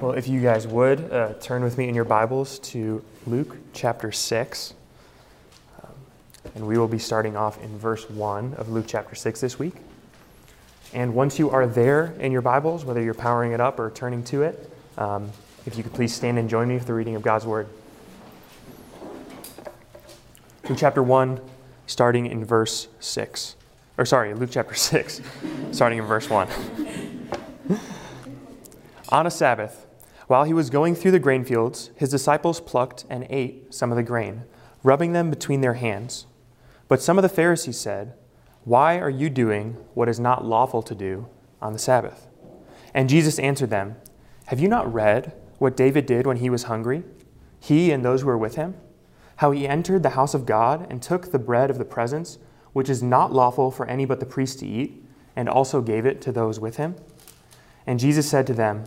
Well, if you guys would, uh, turn with me in your Bibles to Luke chapter 6. Um, and we will be starting off in verse 1 of Luke chapter 6 this week. And once you are there in your Bibles, whether you're powering it up or turning to it, um, if you could please stand and join me for the reading of God's Word. Luke chapter 1, starting in verse 6. Or sorry, Luke chapter 6, starting in verse 1. On a Sabbath, while he was going through the grain fields, his disciples plucked and ate some of the grain, rubbing them between their hands. But some of the Pharisees said, Why are you doing what is not lawful to do on the Sabbath? And Jesus answered them, Have you not read what David did when he was hungry, he and those who were with him? How he entered the house of God and took the bread of the presence, which is not lawful for any but the priest to eat, and also gave it to those with him? And Jesus said to them,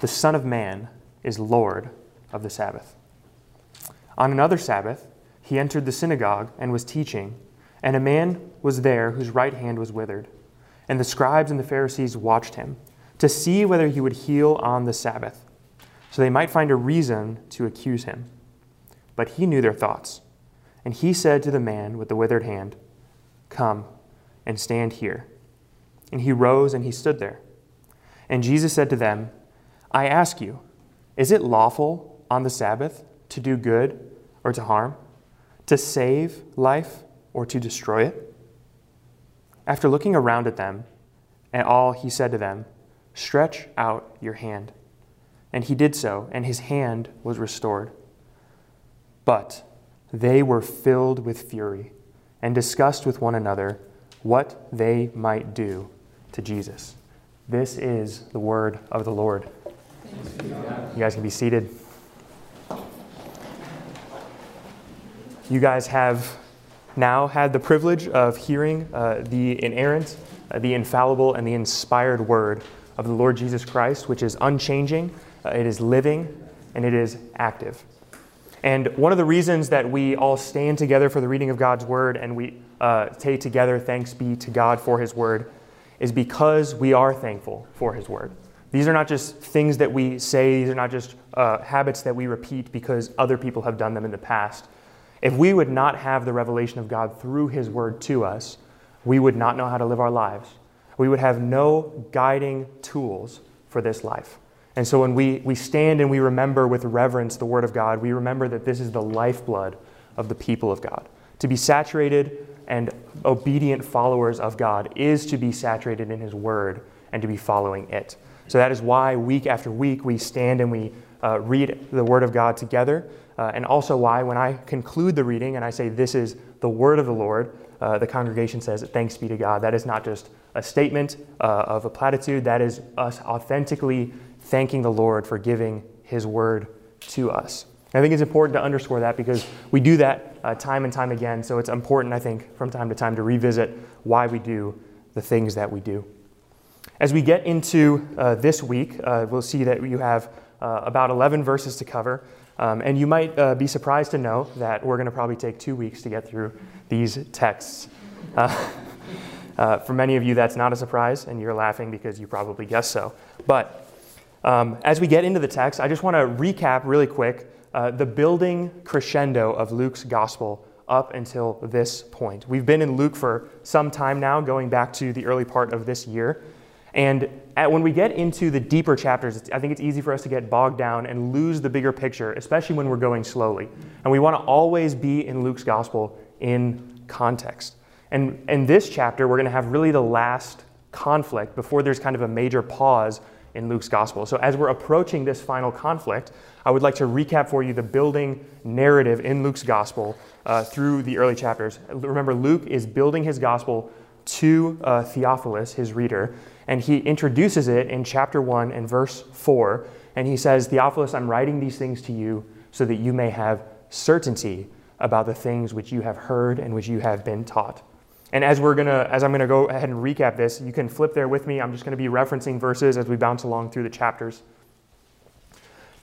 The Son of Man is Lord of the Sabbath. On another Sabbath, he entered the synagogue and was teaching, and a man was there whose right hand was withered. And the scribes and the Pharisees watched him to see whether he would heal on the Sabbath, so they might find a reason to accuse him. But he knew their thoughts. And he said to the man with the withered hand, Come and stand here. And he rose and he stood there. And Jesus said to them, I ask you, is it lawful on the Sabbath to do good or to harm, to save life or to destroy it? After looking around at them and all, he said to them, Stretch out your hand. And he did so, and his hand was restored. But they were filled with fury and discussed with one another what they might do to Jesus. This is the word of the Lord. You guys can be seated. You guys have now had the privilege of hearing uh, the inerrant, uh, the infallible, and the inspired word of the Lord Jesus Christ, which is unchanging, uh, it is living, and it is active. And one of the reasons that we all stand together for the reading of God's word and we uh, take together thanks be to God for his word is because we are thankful for His Word. These are not just things that we say, these are not just uh, habits that we repeat because other people have done them in the past. If we would not have the revelation of God through His Word to us, we would not know how to live our lives. We would have no guiding tools for this life. And so when we, we stand and we remember with reverence the Word of God, we remember that this is the lifeblood of the people of God. To be saturated and obedient followers of God is to be saturated in His Word and to be following it. So that is why week after week we stand and we uh, read the Word of God together, uh, and also why when I conclude the reading and I say, This is the Word of the Lord, uh, the congregation says, Thanks be to God. That is not just a statement uh, of a platitude, that is us authentically thanking the Lord for giving His Word to us. I think it's important to underscore that because we do that uh, time and time again. So it's important, I think, from time to time to revisit why we do the things that we do. As we get into uh, this week, uh, we'll see that you have uh, about 11 verses to cover. Um, and you might uh, be surprised to know that we're going to probably take two weeks to get through these texts. Uh, for many of you, that's not a surprise, and you're laughing because you probably guessed so. But um, as we get into the text, I just want to recap really quick uh, the building crescendo of Luke's gospel up until this point. We've been in Luke for some time now, going back to the early part of this year. And at, when we get into the deeper chapters, I think it's easy for us to get bogged down and lose the bigger picture, especially when we're going slowly. And we want to always be in Luke's gospel in context. And in this chapter, we're going to have really the last conflict before there's kind of a major pause in Luke's gospel. So, as we're approaching this final conflict, I would like to recap for you the building narrative in Luke's gospel uh, through the early chapters. Remember, Luke is building his gospel to uh, Theophilus, his reader, and he introduces it in chapter 1 and verse 4. And he says, Theophilus, I'm writing these things to you so that you may have certainty about the things which you have heard and which you have been taught. And as we're gonna, as I'm gonna go ahead and recap this, you can flip there with me. I'm just gonna be referencing verses as we bounce along through the chapters.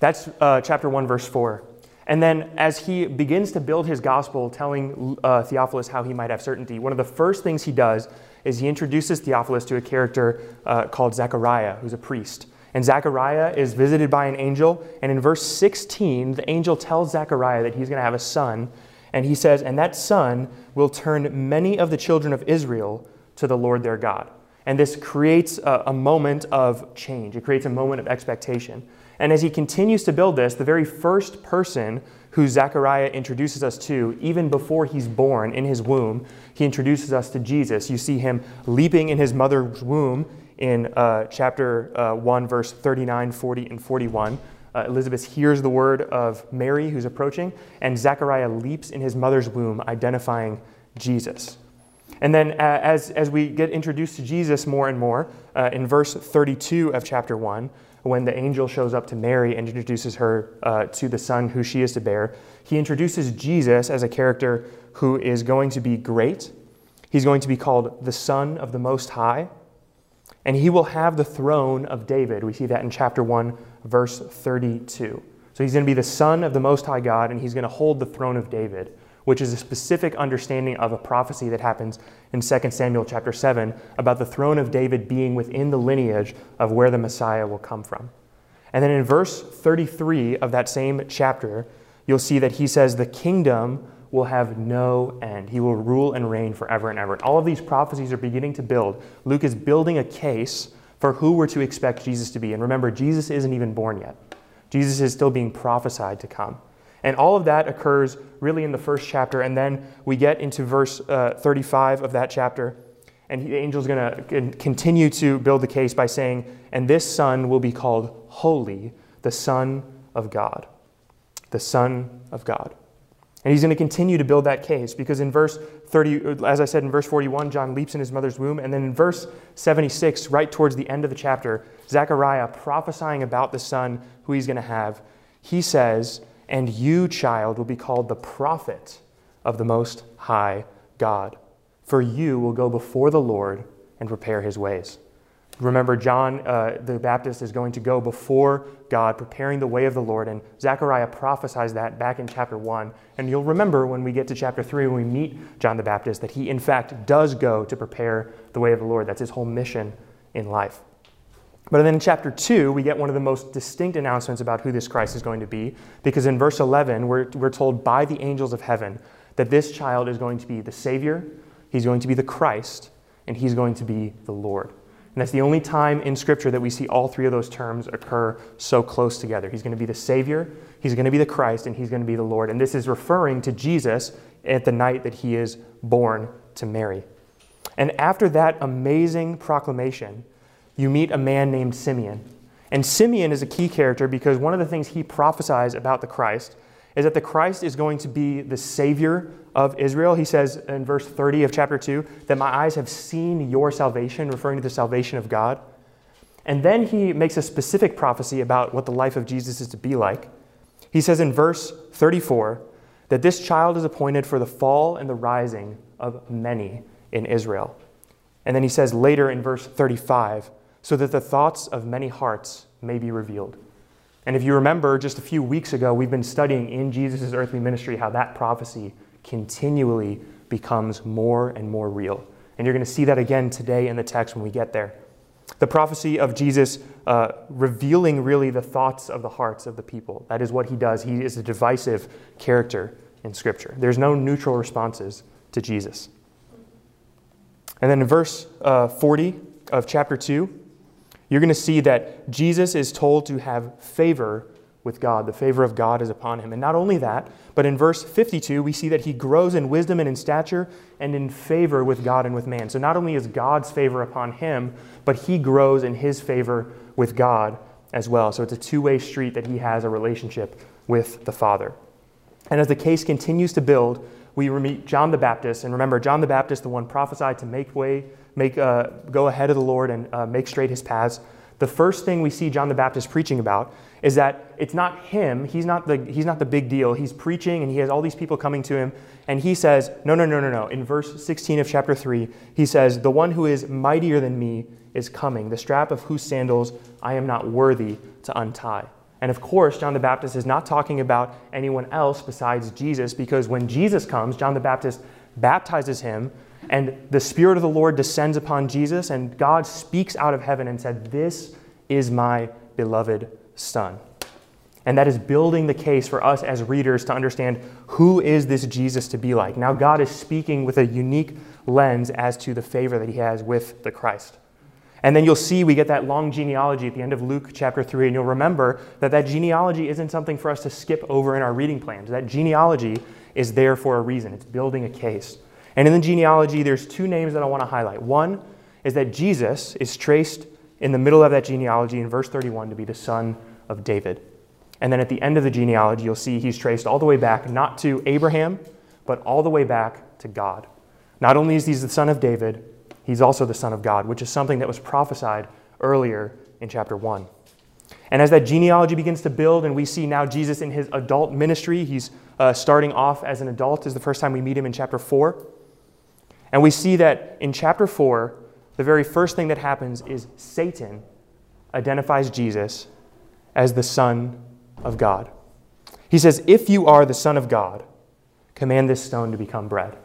That's uh, chapter 1, verse 4. And then, as he begins to build his gospel, telling uh, Theophilus how he might have certainty, one of the first things he does is he introduces Theophilus to a character uh, called Zechariah, who's a priest. And Zechariah is visited by an angel. And in verse 16, the angel tells Zechariah that he's going to have a son. And he says, And that son will turn many of the children of Israel to the Lord their God. And this creates a, a moment of change, it creates a moment of expectation. And as he continues to build this, the very first person who Zechariah introduces us to, even before he's born in his womb, he introduces us to Jesus. You see him leaping in his mother's womb in uh, chapter uh, 1, verse 39, 40, and 41. Uh, Elizabeth hears the word of Mary who's approaching, and Zechariah leaps in his mother's womb, identifying Jesus. And then, uh, as, as we get introduced to Jesus more and more, uh, in verse 32 of chapter 1, when the angel shows up to Mary and introduces her uh, to the son who she is to bear, he introduces Jesus as a character who is going to be great. He's going to be called the Son of the Most High and he will have the throne of David. We see that in chapter 1, verse 32. So he's going to be the son of the Most High God, and he's going to hold the throne of David, which is a specific understanding of a prophecy that happens in 2 Samuel chapter 7 about the throne of David being within the lineage of where the Messiah will come from. And then in verse 33 of that same chapter, you'll see that he says, The kingdom will have no end. He will rule and reign forever and ever. And all of these prophecies are beginning to build. Luke is building a case for who we're to expect Jesus to be. And remember, Jesus isn't even born yet, Jesus is still being prophesied to come. And all of that occurs really in the first chapter. And then we get into verse uh, 35 of that chapter. And the angel's going to continue to build the case by saying, And this son will be called Holy, the Son of God. The Son of God. And he's going to continue to build that case because in verse 30, as I said in verse 41, John leaps in his mother's womb. And then in verse 76, right towards the end of the chapter, Zechariah prophesying about the son who he's going to have, he says, And you, child, will be called the prophet of the Most High God, for you will go before the Lord and prepare his ways. Remember, John uh, the Baptist is going to go before God, preparing the way of the Lord. And Zechariah prophesies that back in chapter 1. And you'll remember when we get to chapter 3, when we meet John the Baptist, that he, in fact, does go to prepare the way of the Lord. That's his whole mission in life. But then in chapter 2, we get one of the most distinct announcements about who this Christ is going to be, because in verse 11, we're, we're told by the angels of heaven that this child is going to be the Savior, he's going to be the Christ, and he's going to be the Lord. And that's the only time in Scripture that we see all three of those terms occur so close together. He's going to be the Savior, He's going to be the Christ, and He's going to be the Lord. And this is referring to Jesus at the night that He is born to Mary. And after that amazing proclamation, you meet a man named Simeon. And Simeon is a key character because one of the things he prophesies about the Christ is that the Christ is going to be the Savior of Israel. He says in verse 30 of chapter 2 that my eyes have seen your salvation, referring to the salvation of God. And then he makes a specific prophecy about what the life of Jesus is to be like. He says in verse 34 that this child is appointed for the fall and the rising of many in Israel. And then he says later in verse 35 so that the thoughts of many hearts may be revealed. And if you remember, just a few weeks ago, we've been studying in Jesus' earthly ministry how that prophecy continually becomes more and more real. And you're going to see that again today in the text when we get there. The prophecy of Jesus uh, revealing really the thoughts of the hearts of the people. That is what he does. He is a divisive character in Scripture. There's no neutral responses to Jesus. And then in verse uh, 40 of chapter 2, you're going to see that Jesus is told to have favor with God. The favor of God is upon him. And not only that, but in verse 52, we see that he grows in wisdom and in stature and in favor with God and with man. So not only is God's favor upon him, but he grows in his favor with God as well. So it's a two way street that he has a relationship with the Father. And as the case continues to build, we meet John the Baptist. And remember, John the Baptist, the one prophesied to make way make, uh, go ahead of the Lord and uh, make straight his paths, the first thing we see John the Baptist preaching about is that it's not him. He's not, the, he's not the big deal. He's preaching and he has all these people coming to him. And he says, No, no, no, no, no. In verse 16 of chapter 3, he says, The one who is mightier than me is coming, the strap of whose sandals I am not worthy to untie. And of course, John the Baptist is not talking about anyone else besides Jesus because when Jesus comes, John the Baptist baptizes him and the Spirit of the Lord descends upon Jesus, and God speaks out of heaven and said, This is my beloved Son. And that is building the case for us as readers to understand who is this Jesus to be like. Now, God is speaking with a unique lens as to the favor that he has with the Christ. And then you'll see we get that long genealogy at the end of Luke chapter 3, and you'll remember that that genealogy isn't something for us to skip over in our reading plans. That genealogy is there for a reason, it's building a case. And in the genealogy, there's two names that I want to highlight. One is that Jesus is traced in the middle of that genealogy in verse 31 to be the son of David. And then at the end of the genealogy, you'll see he's traced all the way back, not to Abraham, but all the way back to God. Not only is he the son of David, he's also the Son of God, which is something that was prophesied earlier in chapter 1. And as that genealogy begins to build, and we see now Jesus in his adult ministry, he's uh, starting off as an adult, is the first time we meet him in chapter 4. And we see that in chapter 4, the very first thing that happens is Satan identifies Jesus as the Son of God. He says, If you are the Son of God, command this stone to become bread.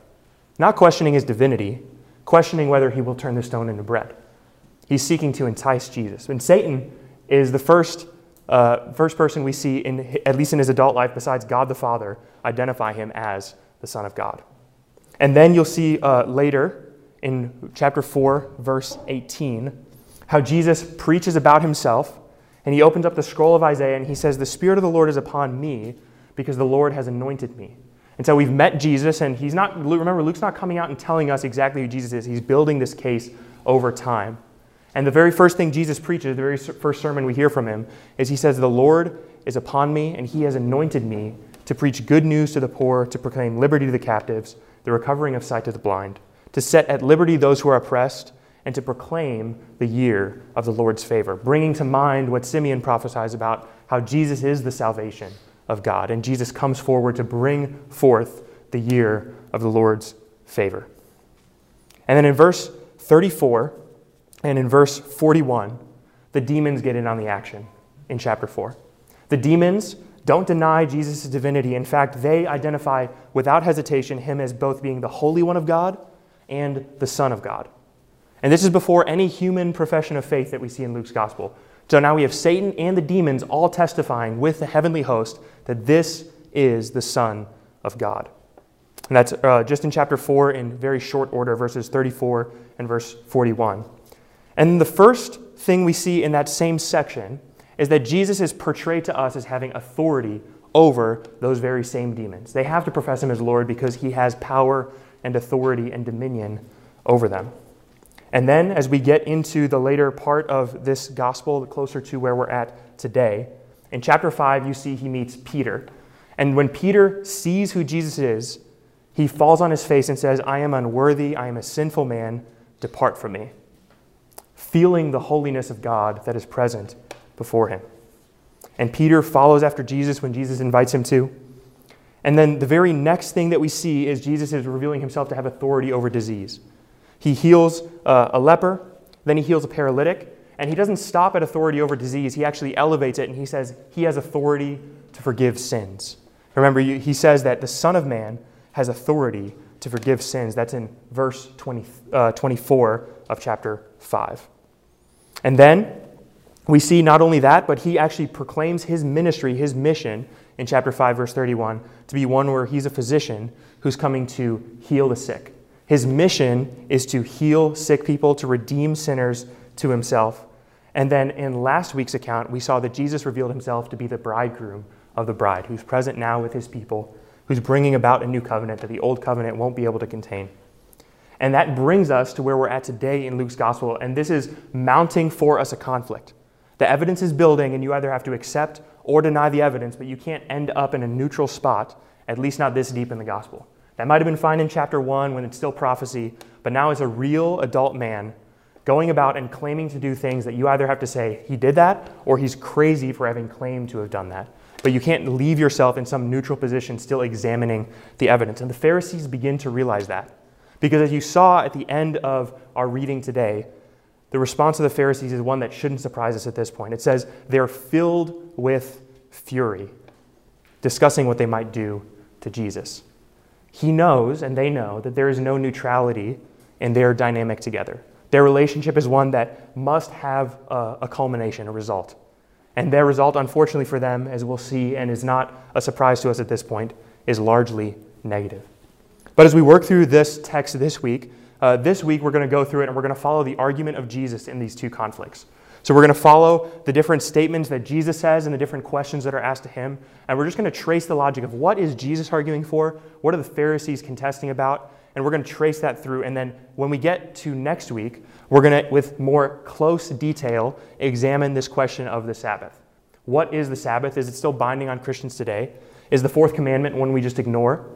Not questioning his divinity, questioning whether he will turn the stone into bread. He's seeking to entice Jesus. And Satan is the first, uh, first person we see, in, at least in his adult life, besides God the Father, identify him as the Son of God. And then you'll see uh, later in chapter 4, verse 18, how Jesus preaches about himself. And he opens up the scroll of Isaiah and he says, The Spirit of the Lord is upon me because the Lord has anointed me. And so we've met Jesus, and he's not, remember, Luke's not coming out and telling us exactly who Jesus is. He's building this case over time. And the very first thing Jesus preaches, the very first sermon we hear from him, is he says, The Lord is upon me, and he has anointed me to preach good news to the poor, to proclaim liberty to the captives, the recovering of sight to the blind, to set at liberty those who are oppressed, and to proclaim the year of the Lord's favor, bringing to mind what Simeon prophesies about how Jesus is the salvation of God. And Jesus comes forward to bring forth the year of the Lord's favor. And then in verse 34 and in verse 41, the demons get in on the action in chapter 4. The demons don't deny Jesus' divinity. In fact, they identify without hesitation him as both being the Holy One of God and the Son of God. And this is before any human profession of faith that we see in Luke's gospel. So now we have Satan and the demons all testifying with the heavenly host that this is the Son of God. And that's uh, just in chapter 4 in very short order, verses 34 and verse 41. And the first thing we see in that same section is that Jesus is portrayed to us as having authority over those very same demons. They have to profess him as Lord because he has power and authority and dominion over them. And then, as we get into the later part of this gospel, closer to where we're at today, in chapter 5, you see he meets Peter. And when Peter sees who Jesus is, he falls on his face and says, I am unworthy, I am a sinful man, depart from me. Feeling the holiness of God that is present before him. And Peter follows after Jesus when Jesus invites him to. And then the very next thing that we see is Jesus is revealing himself to have authority over disease. He heals uh, a leper, then he heals a paralytic, and he doesn't stop at authority over disease. He actually elevates it and he says he has authority to forgive sins. Remember, he says that the Son of Man has authority to forgive sins. That's in verse 20, uh, 24 of chapter 5. And then we see not only that, but he actually proclaims his ministry, his mission in chapter 5, verse 31, to be one where he's a physician who's coming to heal the sick. His mission is to heal sick people, to redeem sinners to himself. And then in last week's account, we saw that Jesus revealed himself to be the bridegroom of the bride, who's present now with his people, who's bringing about a new covenant that the old covenant won't be able to contain. And that brings us to where we're at today in Luke's gospel. And this is mounting for us a conflict. The evidence is building, and you either have to accept or deny the evidence, but you can't end up in a neutral spot, at least not this deep in the gospel. That might have been fine in chapter one when it's still prophecy, but now as a real adult man going about and claiming to do things that you either have to say he did that or he's crazy for having claimed to have done that. But you can't leave yourself in some neutral position still examining the evidence. And the Pharisees begin to realize that. Because as you saw at the end of our reading today, the response of the Pharisees is one that shouldn't surprise us at this point. It says they're filled with fury, discussing what they might do to Jesus. He knows, and they know, that there is no neutrality in their dynamic together. Their relationship is one that must have a, a culmination, a result. And their result, unfortunately for them, as we'll see, and is not a surprise to us at this point, is largely negative. But as we work through this text this week, uh, this week we're going to go through it and we're going to follow the argument of Jesus in these two conflicts. So we're going to follow the different statements that Jesus says and the different questions that are asked to him. And we're just going to trace the logic of what is Jesus arguing for? What are the Pharisees contesting about? And we're going to trace that through. And then when we get to next week, we're going to, with more close detail, examine this question of the Sabbath. What is the Sabbath? Is it still binding on Christians today? Is the fourth commandment one we just ignore?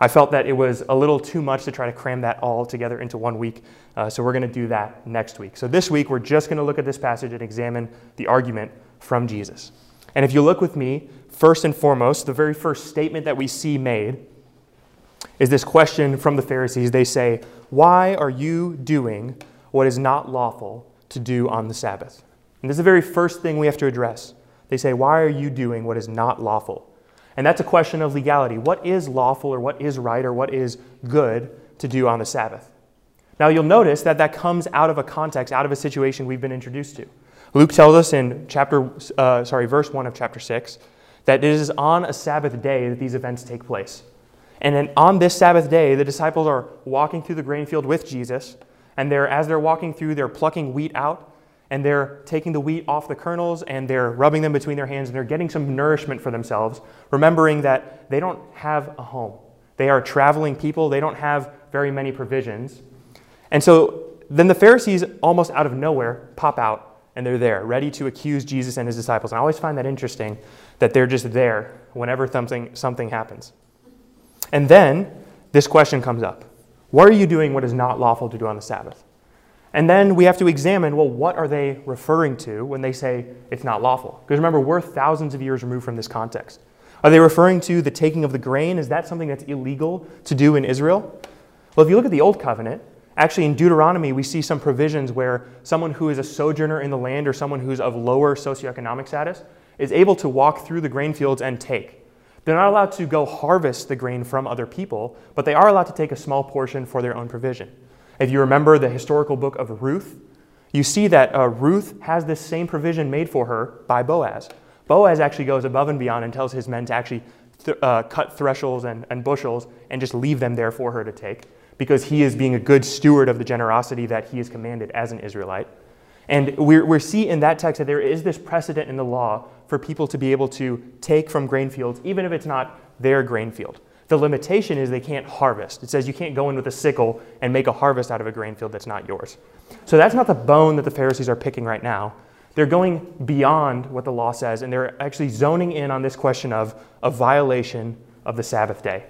I felt that it was a little too much to try to cram that all together into one week, uh, so we're going to do that next week. So this week, we're just going to look at this passage and examine the argument from Jesus. And if you look with me, first and foremost, the very first statement that we see made is this question from the Pharisees. They say, Why are you doing what is not lawful to do on the Sabbath? And this is the very first thing we have to address. They say, Why are you doing what is not lawful? And that's a question of legality. What is lawful or what is right or what is good to do on the Sabbath? Now, you'll notice that that comes out of a context, out of a situation we've been introduced to. Luke tells us in chapter, uh, sorry, verse 1 of chapter 6 that it is on a Sabbath day that these events take place. And then on this Sabbath day, the disciples are walking through the grain field with Jesus, and they're, as they're walking through, they're plucking wheat out, and they're taking the wheat off the kernels and they're rubbing them between their hands and they're getting some nourishment for themselves, remembering that they don't have a home. They are traveling people, they don't have very many provisions. And so then the Pharisees, almost out of nowhere, pop out and they're there, ready to accuse Jesus and his disciples. And I always find that interesting that they're just there whenever something, something happens. And then this question comes up What are you doing what is not lawful to do on the Sabbath? And then we have to examine well, what are they referring to when they say it's not lawful? Because remember, we're thousands of years removed from this context. Are they referring to the taking of the grain? Is that something that's illegal to do in Israel? Well, if you look at the Old Covenant, actually in Deuteronomy, we see some provisions where someone who is a sojourner in the land or someone who's of lower socioeconomic status is able to walk through the grain fields and take. They're not allowed to go harvest the grain from other people, but they are allowed to take a small portion for their own provision. If you remember the historical book of Ruth, you see that uh, Ruth has this same provision made for her by Boaz. Boaz actually goes above and beyond and tells his men to actually th- uh, cut thresholds and, and bushels and just leave them there for her to take because he is being a good steward of the generosity that he is commanded as an Israelite. And we we see in that text that there is this precedent in the law for people to be able to take from grain fields, even if it's not their grain field. The limitation is they can't harvest. It says you can't go in with a sickle and make a harvest out of a grain field that's not yours. So that's not the bone that the Pharisees are picking right now. They're going beyond what the law says, and they're actually zoning in on this question of a violation of the Sabbath day.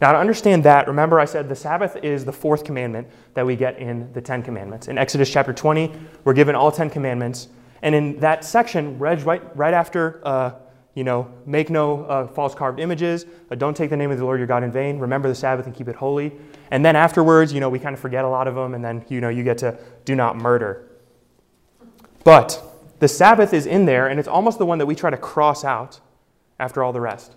Now, to understand that, remember I said the Sabbath is the fourth commandment that we get in the Ten Commandments. In Exodus chapter 20, we're given all Ten Commandments. And in that section, right, right after uh, you know, make no uh, false carved images. Uh, don't take the name of the Lord your God in vain. Remember the Sabbath and keep it holy. And then afterwards, you know, we kind of forget a lot of them, and then, you know, you get to do not murder. But the Sabbath is in there, and it's almost the one that we try to cross out after all the rest.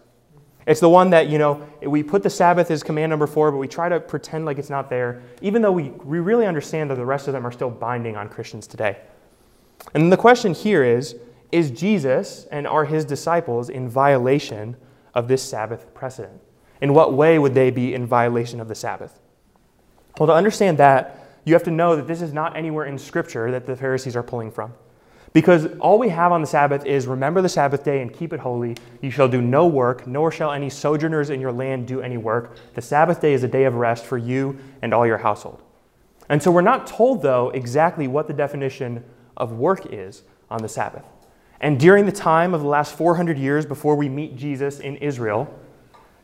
It's the one that, you know, we put the Sabbath as command number four, but we try to pretend like it's not there, even though we, we really understand that the rest of them are still binding on Christians today. And the question here is is Jesus and are his disciples in violation of this Sabbath precedent? In what way would they be in violation of the Sabbath? Well, to understand that, you have to know that this is not anywhere in Scripture that the Pharisees are pulling from. Because all we have on the Sabbath is remember the Sabbath day and keep it holy. You shall do no work, nor shall any sojourners in your land do any work. The Sabbath day is a day of rest for you and all your household. And so we're not told, though, exactly what the definition of work is on the Sabbath. And during the time of the last 400 years before we meet Jesus in Israel,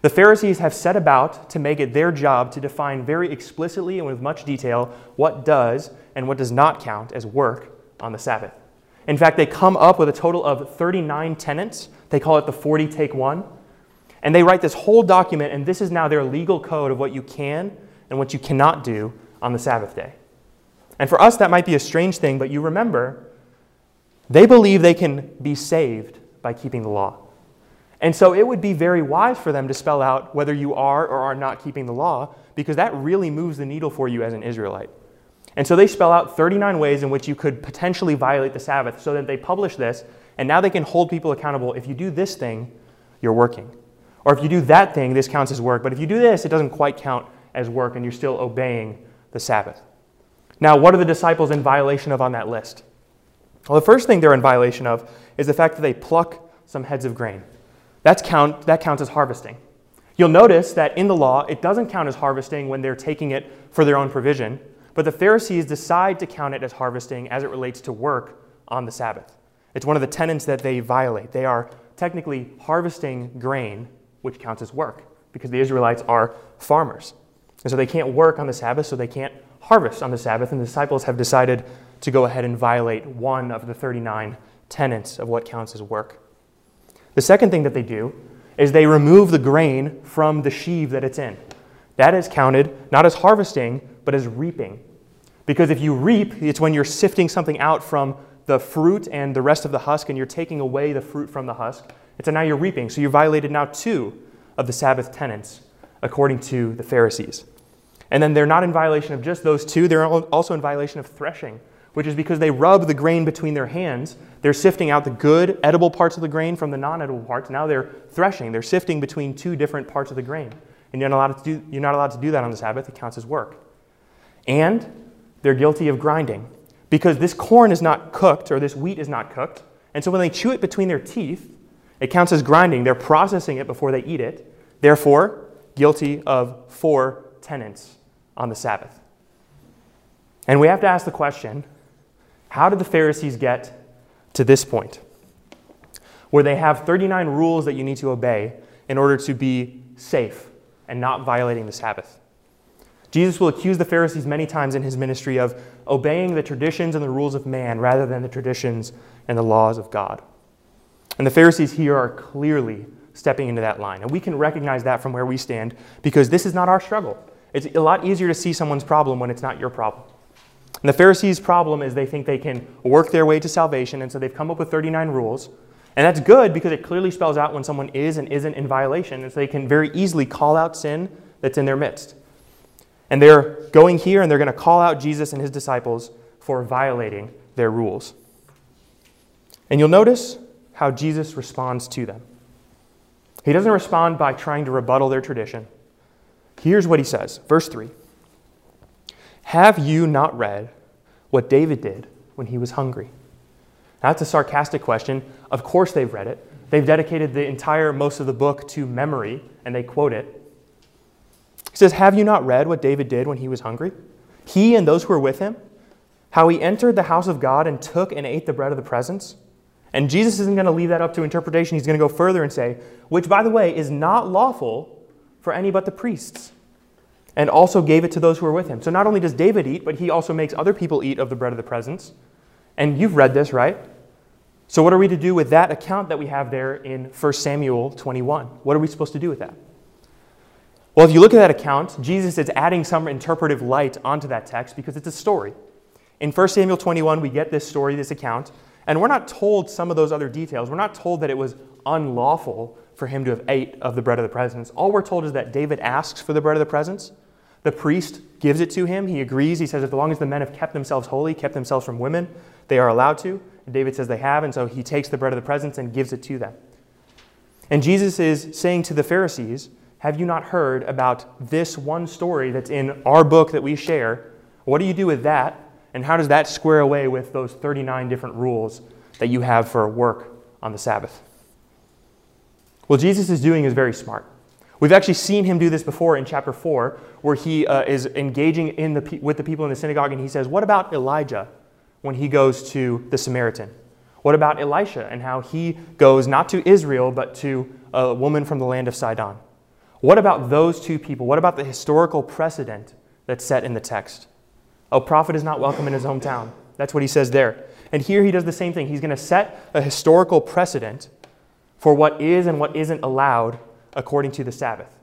the Pharisees have set about to make it their job to define very explicitly and with much detail what does and what does not count as work on the Sabbath. In fact, they come up with a total of 39 tenets. They call it the 40 take one. And they write this whole document, and this is now their legal code of what you can and what you cannot do on the Sabbath day. And for us, that might be a strange thing, but you remember they believe they can be saved by keeping the law. And so it would be very wise for them to spell out whether you are or are not keeping the law, because that really moves the needle for you as an Israelite. And so they spell out 39 ways in which you could potentially violate the Sabbath, so that they publish this And now they can hold people accountable. If you do this thing, you're working. Or if you do that thing, this counts as work. But if you do this, it doesn't quite count as work and you're still obeying the Sabbath. Now, what are the disciples in violation of on that list? Well, the first thing they're in violation of is the fact that they pluck some heads of grain. That's count, that counts as harvesting. You'll notice that in the law, it doesn't count as harvesting when they're taking it for their own provision, but the Pharisees decide to count it as harvesting as it relates to work on the Sabbath. It's one of the tenets that they violate. They are technically harvesting grain, which counts as work, because the Israelites are farmers. And so they can't work on the Sabbath, so they can't harvest on the Sabbath, and the disciples have decided to go ahead and violate one of the 39 tenets of what counts as work. The second thing that they do is they remove the grain from the sheaf that it's in. That is counted not as harvesting, but as reaping. Because if you reap, it's when you're sifting something out from the fruit and the rest of the husk, and you're taking away the fruit from the husk. It's a now you're reaping. So you violated now two of the Sabbath tenets, according to the Pharisees. And then they're not in violation of just those two, they're also in violation of threshing, which is because they rub the grain between their hands. They're sifting out the good, edible parts of the grain from the non edible parts. Now they're threshing. They're sifting between two different parts of the grain. And you're not, allowed to do, you're not allowed to do that on the Sabbath. It counts as work. And they're guilty of grinding because this corn is not cooked or this wheat is not cooked. And so when they chew it between their teeth, it counts as grinding. They're processing it before they eat it. Therefore, guilty of four tenets on the Sabbath. And we have to ask the question how did the Pharisees get to this point? Where they have 39 rules that you need to obey in order to be safe and not violating the Sabbath. Jesus will accuse the Pharisees many times in his ministry of obeying the traditions and the rules of man rather than the traditions and the laws of God. And the Pharisees here are clearly stepping into that line. And we can recognize that from where we stand because this is not our struggle. It's a lot easier to see someone's problem when it's not your problem. And the Pharisees' problem is they think they can work their way to salvation, and so they've come up with 39 rules. And that's good because it clearly spells out when someone is and isn't in violation, and so they can very easily call out sin that's in their midst. And they're going here and they're going to call out Jesus and his disciples for violating their rules. And you'll notice how Jesus responds to them. He doesn't respond by trying to rebuttal their tradition. Here's what he says, verse 3 Have you not read what David did when he was hungry? That's a sarcastic question. Of course, they've read it. They've dedicated the entire, most of the book to memory, and they quote it. He says, Have you not read what David did when he was hungry? He and those who were with him? How he entered the house of God and took and ate the bread of the presence? And Jesus isn't going to leave that up to interpretation. He's going to go further and say, which, by the way, is not lawful for any but the priests. And also gave it to those who were with him. So not only does David eat, but he also makes other people eat of the bread of the presence. And you've read this, right? So, what are we to do with that account that we have there in 1 Samuel 21? What are we supposed to do with that? Well, if you look at that account, Jesus is adding some interpretive light onto that text because it's a story. In 1 Samuel 21, we get this story, this account, and we're not told some of those other details. We're not told that it was unlawful for him to have ate of the bread of the presence. All we're told is that David asks for the bread of the presence. The priest gives it to him. He agrees. He says, as long as the men have kept themselves holy, kept themselves from women, they are allowed to. And David says they have, and so he takes the bread of the presence and gives it to them. And Jesus is saying to the Pharisees, Have you not heard about this one story that's in our book that we share? What do you do with that? And how does that square away with those 39 different rules that you have for work on the Sabbath? What Jesus is doing is very smart. We've actually seen him do this before in chapter 4, where he uh, is engaging in the, with the people in the synagogue and he says, What about Elijah when he goes to the Samaritan? What about Elisha and how he goes not to Israel, but to a woman from the land of Sidon? What about those two people? What about the historical precedent that's set in the text? A prophet is not welcome in his hometown. That's what he says there. And here he does the same thing. He's going to set a historical precedent for what is and what isn't allowed according to the Sabbath.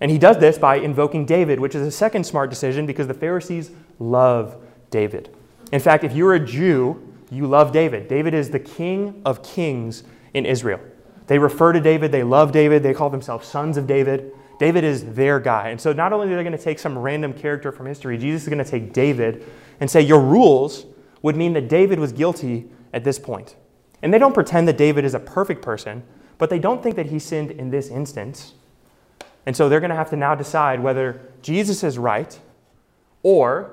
And he does this by invoking David, which is a second smart decision because the Pharisees love David. In fact, if you're a Jew, you love David. David is the king of kings in Israel. They refer to David, they love David, they call themselves sons of David. David is their guy. And so not only are they going to take some random character from history, Jesus is going to take David and say, Your rules would mean that David was guilty at this point. And they don't pretend that David is a perfect person, but they don't think that he sinned in this instance. And so they're going to have to now decide whether Jesus is right or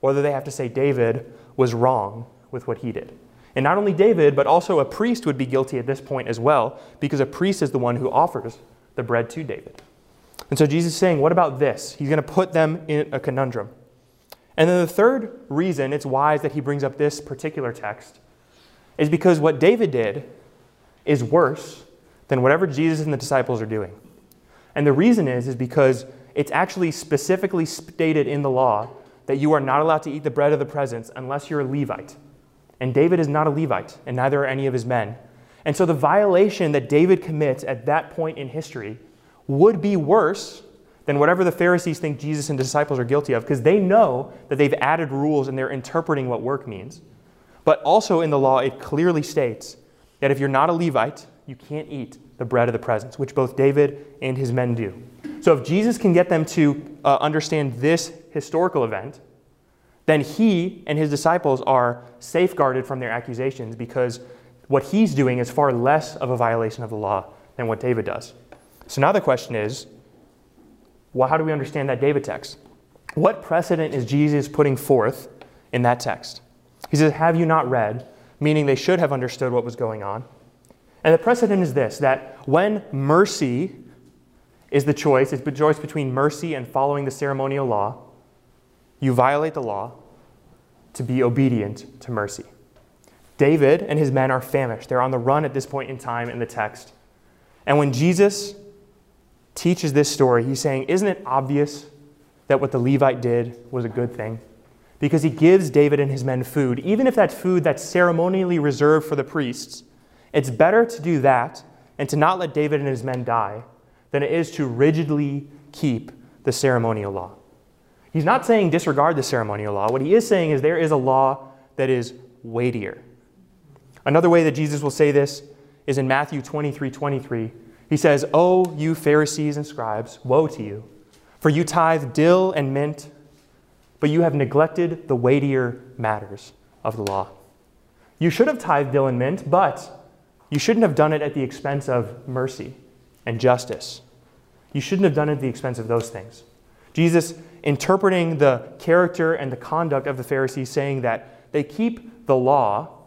whether they have to say David was wrong with what he did. And not only David, but also a priest would be guilty at this point as well, because a priest is the one who offers the bread to David. And so Jesus is saying, What about this? He's going to put them in a conundrum. And then the third reason it's wise that he brings up this particular text is because what David did is worse than whatever Jesus and the disciples are doing. And the reason is is because it's actually specifically stated in the law that you are not allowed to eat the bread of the presence unless you're a Levite. And David is not a Levite, and neither are any of his men. And so the violation that David commits at that point in history would be worse than whatever the Pharisees think Jesus and disciples are guilty of, because they know that they've added rules and they're interpreting what work means. But also in the law, it clearly states that if you're not a Levite, you can't eat the bread of the presence, which both David and his men do. So if Jesus can get them to uh, understand this historical event, then he and his disciples are safeguarded from their accusations because what he's doing is far less of a violation of the law than what David does. So now the question is well, how do we understand that David text? What precedent is Jesus putting forth in that text? He says, Have you not read? Meaning they should have understood what was going on. And the precedent is this that when mercy is the choice, it's the choice between mercy and following the ceremonial law, you violate the law to be obedient to mercy. David and his men are famished. They're on the run at this point in time in the text. And when Jesus teaches this story, he's saying, Isn't it obvious that what the Levite did was a good thing? Because he gives David and his men food, even if that food that's ceremonially reserved for the priests. It's better to do that and to not let David and his men die than it is to rigidly keep the ceremonial law. He's not saying disregard the ceremonial law. What he is saying is there is a law that is weightier. Another way that Jesus will say this is in Matthew 23 23. He says, O you Pharisees and scribes, woe to you, for you tithe dill and mint, but you have neglected the weightier matters of the law. You should have tithed dill and mint, but you shouldn't have done it at the expense of mercy and justice. You shouldn't have done it at the expense of those things. Jesus, interpreting the character and the conduct of the Pharisees, saying that they keep the law,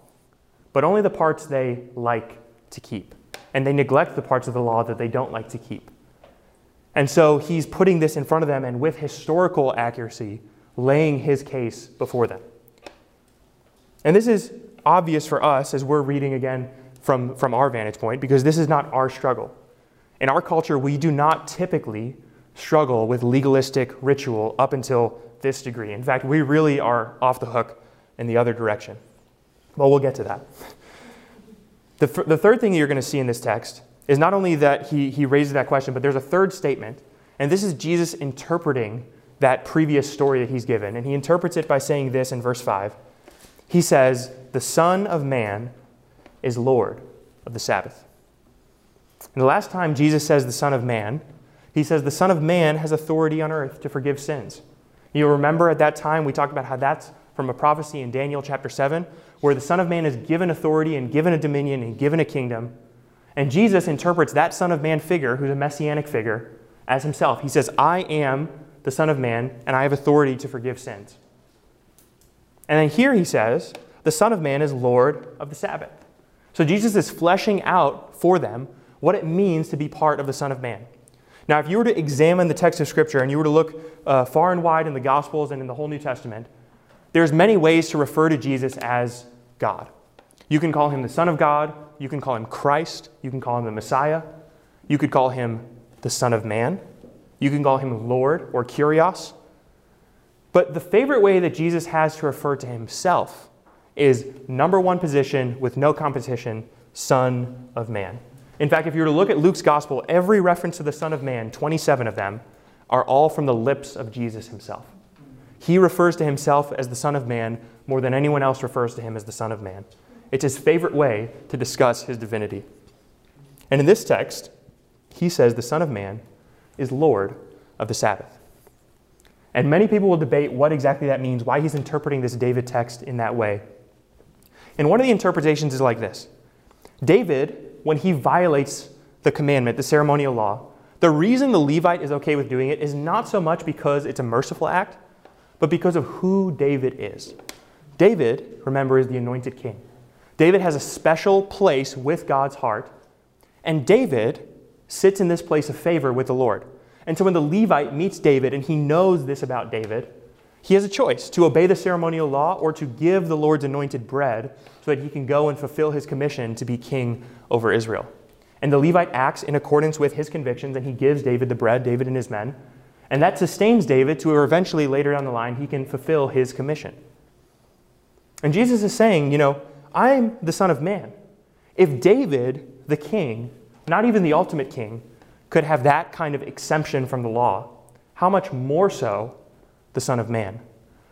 but only the parts they like to keep and they neglect the parts of the law that they don't like to keep. And so he's putting this in front of them and with historical accuracy, laying his case before them. And this is obvious for us as we're reading again from, from our vantage point because this is not our struggle. In our culture, we do not typically struggle with legalistic ritual up until this degree. In fact, we really are off the hook in the other direction. Well, we'll get to that. The, the third thing you're going to see in this text is not only that he, he raises that question, but there's a third statement. And this is Jesus interpreting that previous story that he's given. And he interprets it by saying this in verse 5. He says, The Son of Man is Lord of the Sabbath. And the last time Jesus says the Son of Man, he says the Son of Man has authority on earth to forgive sins. You'll remember at that time we talked about how that's from a prophecy in Daniel chapter 7, where the Son of Man is given authority and given a dominion and given a kingdom. And Jesus interprets that Son of Man figure, who's a messianic figure, as himself. He says, I am the Son of Man, and I have authority to forgive sins. And then here he says, the Son of Man is Lord of the Sabbath. So Jesus is fleshing out for them what it means to be part of the Son of Man. Now, if you were to examine the text of Scripture and you were to look uh, far and wide in the Gospels and in the whole New Testament, there's many ways to refer to Jesus as God. You can call him the Son of God, you can call him Christ, you can call him the Messiah, you could call him the Son of Man, you can call him Lord or Kyrios. But the favorite way that Jesus has to refer to himself is number one position with no competition, Son of Man. In fact, if you were to look at Luke's gospel, every reference to the Son of Man, 27 of them, are all from the lips of Jesus himself. He refers to himself as the Son of Man more than anyone else refers to him as the Son of Man. It's his favorite way to discuss his divinity. And in this text, he says the Son of Man is Lord of the Sabbath. And many people will debate what exactly that means, why he's interpreting this David text in that way. And one of the interpretations is like this David, when he violates the commandment, the ceremonial law, the reason the Levite is okay with doing it is not so much because it's a merciful act, but because of who David is. David, remember, is the anointed king. David has a special place with God's heart, and David sits in this place of favor with the Lord. And so when the Levite meets David and he knows this about David, he has a choice to obey the ceremonial law or to give the Lord's anointed bread so that he can go and fulfill his commission to be king over Israel. And the Levite acts in accordance with his convictions and he gives David the bread, David and his men. And that sustains David to eventually later down the line he can fulfill his commission. And Jesus is saying, you know, I'm the Son of Man. If David, the king, not even the ultimate king, could have that kind of exemption from the law, how much more so the Son of Man,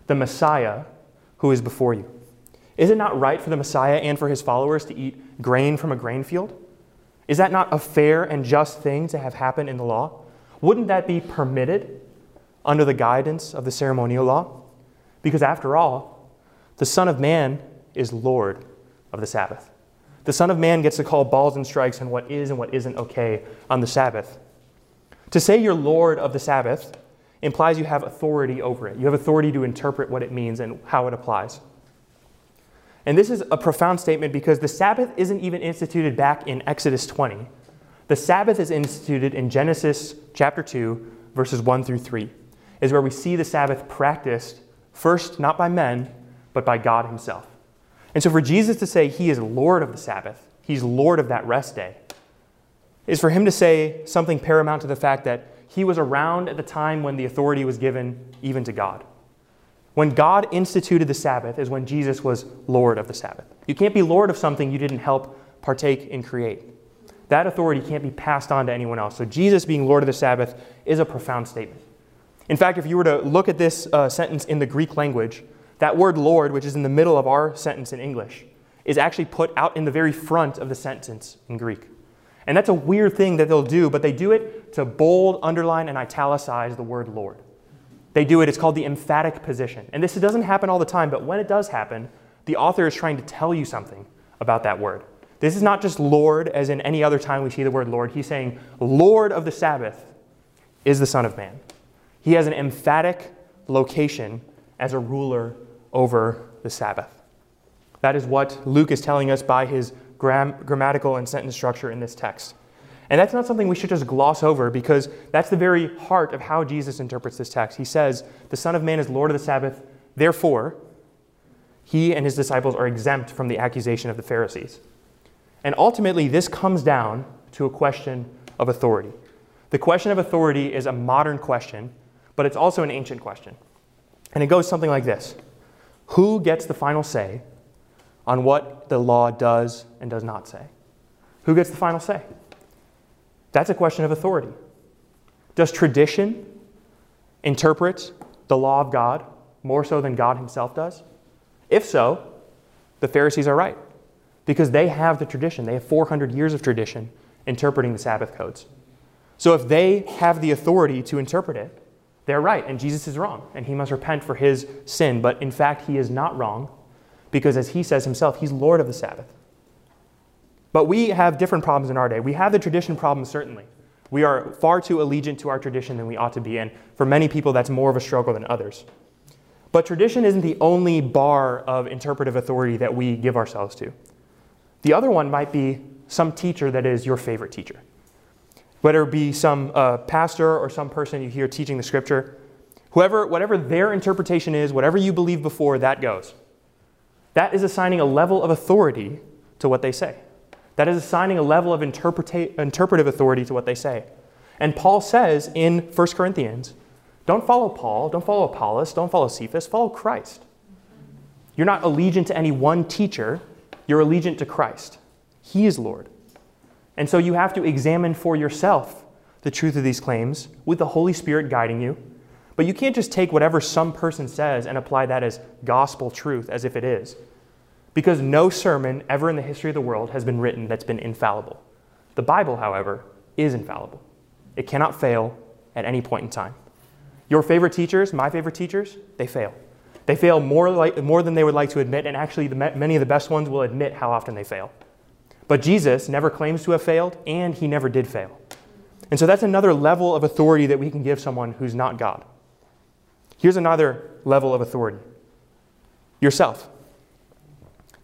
the Messiah who is before you. Is it not right for the Messiah and for his followers to eat grain from a grain field? Is that not a fair and just thing to have happen in the law? Wouldn't that be permitted under the guidance of the ceremonial law? Because after all, the Son of Man is Lord of the Sabbath. The Son of Man gets to call balls and strikes on what is and what isn't okay on the Sabbath. To say you're Lord of the Sabbath implies you have authority over it. You have authority to interpret what it means and how it applies. And this is a profound statement because the Sabbath isn't even instituted back in Exodus 20. The Sabbath is instituted in Genesis chapter 2, verses 1 through 3, is where we see the Sabbath practiced first not by men, but by God Himself. And so for Jesus to say He is Lord of the Sabbath, He's Lord of that rest day, is for Him to say something paramount to the fact that he was around at the time when the authority was given even to God. When God instituted the Sabbath is when Jesus was Lord of the Sabbath. You can't be Lord of something you didn't help partake and create. That authority can't be passed on to anyone else. So Jesus being Lord of the Sabbath is a profound statement. In fact, if you were to look at this uh, sentence in the Greek language, that word Lord, which is in the middle of our sentence in English, is actually put out in the very front of the sentence in Greek. And that's a weird thing that they'll do, but they do it to bold, underline, and italicize the word Lord. They do it, it's called the emphatic position. And this doesn't happen all the time, but when it does happen, the author is trying to tell you something about that word. This is not just Lord, as in any other time we see the word Lord. He's saying, Lord of the Sabbath is the Son of Man. He has an emphatic location as a ruler over the Sabbath. That is what Luke is telling us by his gram- grammatical and sentence structure in this text. And that's not something we should just gloss over because that's the very heart of how Jesus interprets this text. He says, The Son of Man is Lord of the Sabbath, therefore, he and his disciples are exempt from the accusation of the Pharisees. And ultimately, this comes down to a question of authority. The question of authority is a modern question, but it's also an ancient question. And it goes something like this Who gets the final say on what the law does and does not say. Who gets the final say? That's a question of authority. Does tradition interpret the law of God more so than God Himself does? If so, the Pharisees are right because they have the tradition. They have 400 years of tradition interpreting the Sabbath codes. So if they have the authority to interpret it, they're right, and Jesus is wrong, and he must repent for his sin. But in fact, he is not wrong because as he says himself, he's Lord of the Sabbath. But we have different problems in our day. We have the tradition problem, certainly. We are far too allegiant to our tradition than we ought to be, and for many people, that's more of a struggle than others. But tradition isn't the only bar of interpretive authority that we give ourselves to. The other one might be some teacher that is your favorite teacher. Whether it be some uh, pastor or some person you hear teaching the scripture, whoever, whatever their interpretation is, whatever you believe before, that goes. That is assigning a level of authority to what they say. That is assigning a level of interpreta- interpretive authority to what they say. And Paul says in 1 Corinthians don't follow Paul, don't follow Apollos, don't follow Cephas, follow Christ. You're not allegiant to any one teacher, you're allegiant to Christ. He is Lord. And so you have to examine for yourself the truth of these claims with the Holy Spirit guiding you but you can't just take whatever some person says and apply that as gospel truth as if it is. Because no sermon ever in the history of the world has been written that's been infallible. The Bible, however, is infallible. It cannot fail at any point in time. Your favorite teachers, my favorite teachers, they fail. They fail more, like, more than they would like to admit, and actually, the, many of the best ones will admit how often they fail. But Jesus never claims to have failed, and he never did fail. And so that's another level of authority that we can give someone who's not God. Here's another level of authority yourself.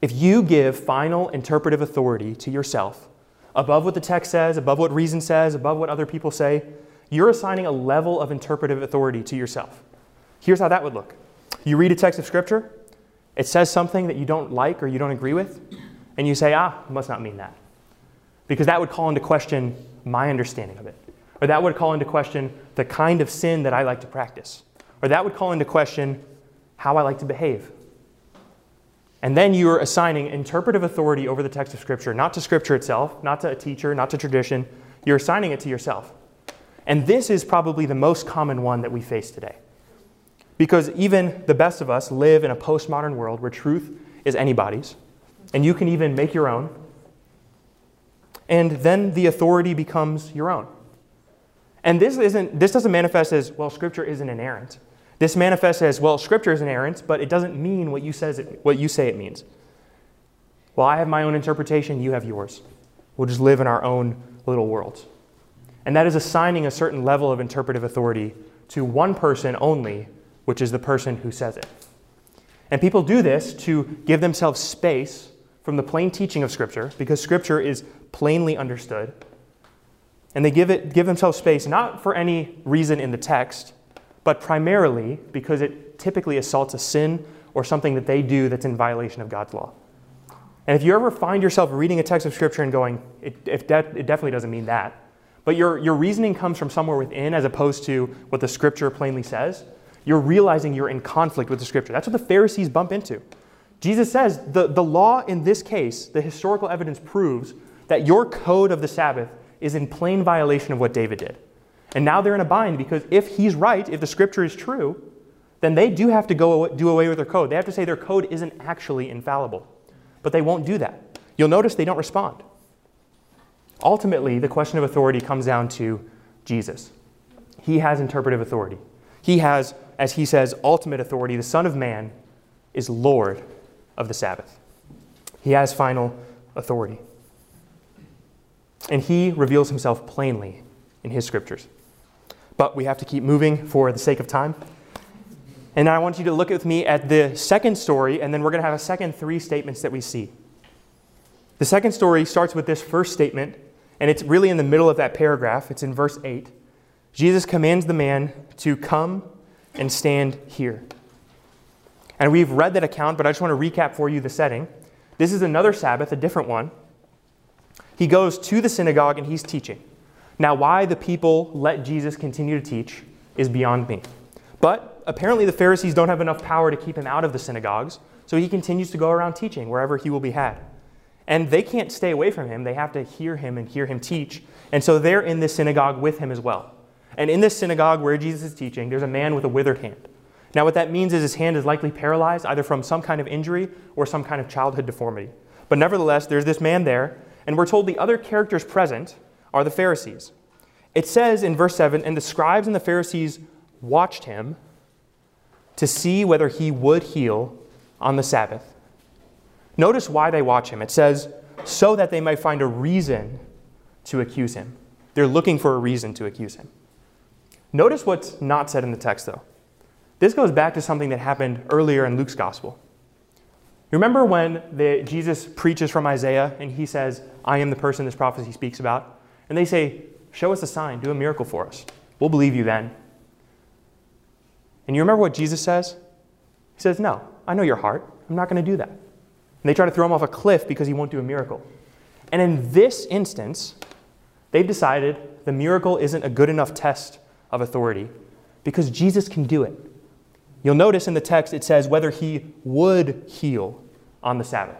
If you give final interpretive authority to yourself, above what the text says, above what reason says, above what other people say, you're assigning a level of interpretive authority to yourself. Here's how that would look you read a text of Scripture, it says something that you don't like or you don't agree with, and you say, ah, it must not mean that. Because that would call into question my understanding of it. Or that would call into question the kind of sin that I like to practice. Or that would call into question how I like to behave. And then you are assigning interpretive authority over the text of Scripture, not to Scripture itself, not to a teacher, not to tradition. You're assigning it to yourself. And this is probably the most common one that we face today. Because even the best of us live in a postmodern world where truth is anybody's, and you can even make your own. And then the authority becomes your own. And this, isn't, this doesn't manifest as, well, Scripture isn't inerrant. This manifests as, well, Scripture is inerrant, but it doesn't mean what you, says it, what you say it means. Well, I have my own interpretation, you have yours. We'll just live in our own little worlds. And that is assigning a certain level of interpretive authority to one person only, which is the person who says it. And people do this to give themselves space from the plain teaching of Scripture, because Scripture is plainly understood. And they give, it, give themselves space not for any reason in the text, but primarily because it typically assaults a sin or something that they do that's in violation of God's law. And if you ever find yourself reading a text of Scripture and going, it, it, it definitely doesn't mean that, but your, your reasoning comes from somewhere within as opposed to what the Scripture plainly says, you're realizing you're in conflict with the Scripture. That's what the Pharisees bump into. Jesus says the, the law in this case, the historical evidence proves that your code of the Sabbath is in plain violation of what David did. And now they're in a bind because if he's right, if the scripture is true, then they do have to go do away with their code. They have to say their code isn't actually infallible. But they won't do that. You'll notice they don't respond. Ultimately, the question of authority comes down to Jesus. He has interpretive authority. He has, as he says, ultimate authority. The Son of Man is Lord of the Sabbath. He has final authority. And he reveals himself plainly in his scriptures. But we have to keep moving for the sake of time. And I want you to look with me at the second story, and then we're going to have a second three statements that we see. The second story starts with this first statement, and it's really in the middle of that paragraph. It's in verse 8. Jesus commands the man to come and stand here. And we've read that account, but I just want to recap for you the setting. This is another Sabbath, a different one. He goes to the synagogue and he's teaching. Now, why the people let Jesus continue to teach is beyond me. But apparently, the Pharisees don't have enough power to keep him out of the synagogues, so he continues to go around teaching wherever he will be had. And they can't stay away from him, they have to hear him and hear him teach. And so they're in this synagogue with him as well. And in this synagogue where Jesus is teaching, there's a man with a withered hand. Now, what that means is his hand is likely paralyzed, either from some kind of injury or some kind of childhood deformity. But nevertheless, there's this man there, and we're told the other characters present are the Pharisees. It says in verse 7 And the scribes and the Pharisees watched him to see whether he would heal on the Sabbath. Notice why they watch him. It says, so that they might find a reason to accuse him. They're looking for a reason to accuse him. Notice what's not said in the text, though. This goes back to something that happened earlier in Luke's gospel. Remember when the, Jesus preaches from Isaiah and he says, I am the person this prophecy speaks about? And they say, Show us a sign, do a miracle for us. We'll believe you then. And you remember what Jesus says? He says, No, I know your heart. I'm not going to do that. And they try to throw him off a cliff because he won't do a miracle. And in this instance, they've decided the miracle isn't a good enough test of authority because Jesus can do it. You'll notice in the text it says whether he would heal on the Sabbath,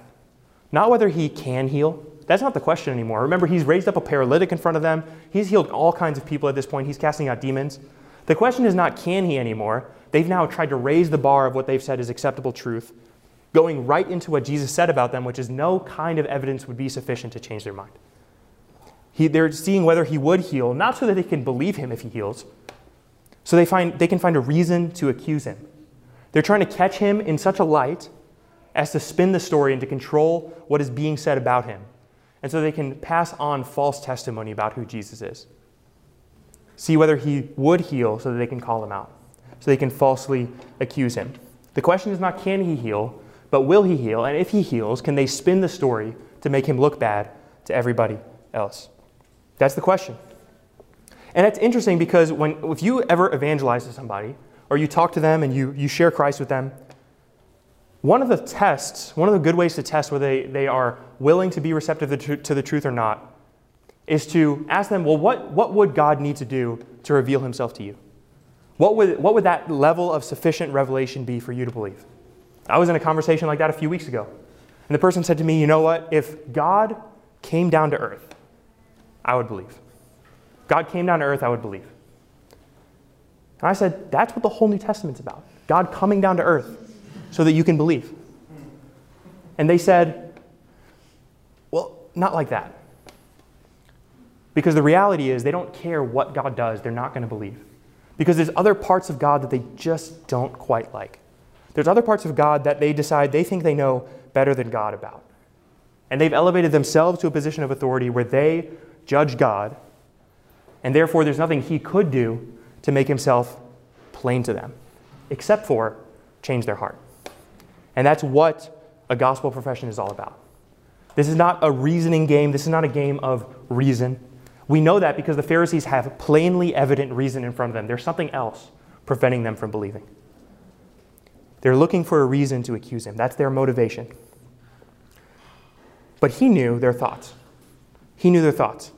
not whether he can heal. That's not the question anymore. Remember, he's raised up a paralytic in front of them. He's healed all kinds of people at this point. He's casting out demons. The question is not can he anymore. They've now tried to raise the bar of what they've said is acceptable truth, going right into what Jesus said about them, which is no kind of evidence would be sufficient to change their mind. He, they're seeing whether he would heal, not so that they can believe him if he heals, so they, find, they can find a reason to accuse him. They're trying to catch him in such a light as to spin the story and to control what is being said about him. And so they can pass on false testimony about who Jesus is. See whether he would heal so that they can call him out, so they can falsely accuse him. The question is not can he heal, but will he heal? And if he heals, can they spin the story to make him look bad to everybody else? That's the question. And it's interesting because when, if you ever evangelize to somebody, or you talk to them and you, you share Christ with them, one of the tests, one of the good ways to test whether they, they are willing to be receptive to, to the truth or not, is to ask them, well, what, what would God need to do to reveal himself to you? What would, what would that level of sufficient revelation be for you to believe? I was in a conversation like that a few weeks ago. And the person said to me, you know what? If God came down to earth, I would believe. God came down to earth, I would believe. And I said, that's what the whole New Testament's about God coming down to earth so that you can believe. And they said, well, not like that. Because the reality is, they don't care what God does, they're not going to believe. Because there's other parts of God that they just don't quite like. There's other parts of God that they decide they think they know better than God about. And they've elevated themselves to a position of authority where they judge God, and therefore there's nothing He could do to make Himself plain to them, except for change their heart. And that's what a gospel profession is all about. This is not a reasoning game, this is not a game of reason. We know that because the Pharisees have plainly evident reason in front of them. There's something else preventing them from believing. They're looking for a reason to accuse him. That's their motivation. But he knew their thoughts. He knew their thoughts.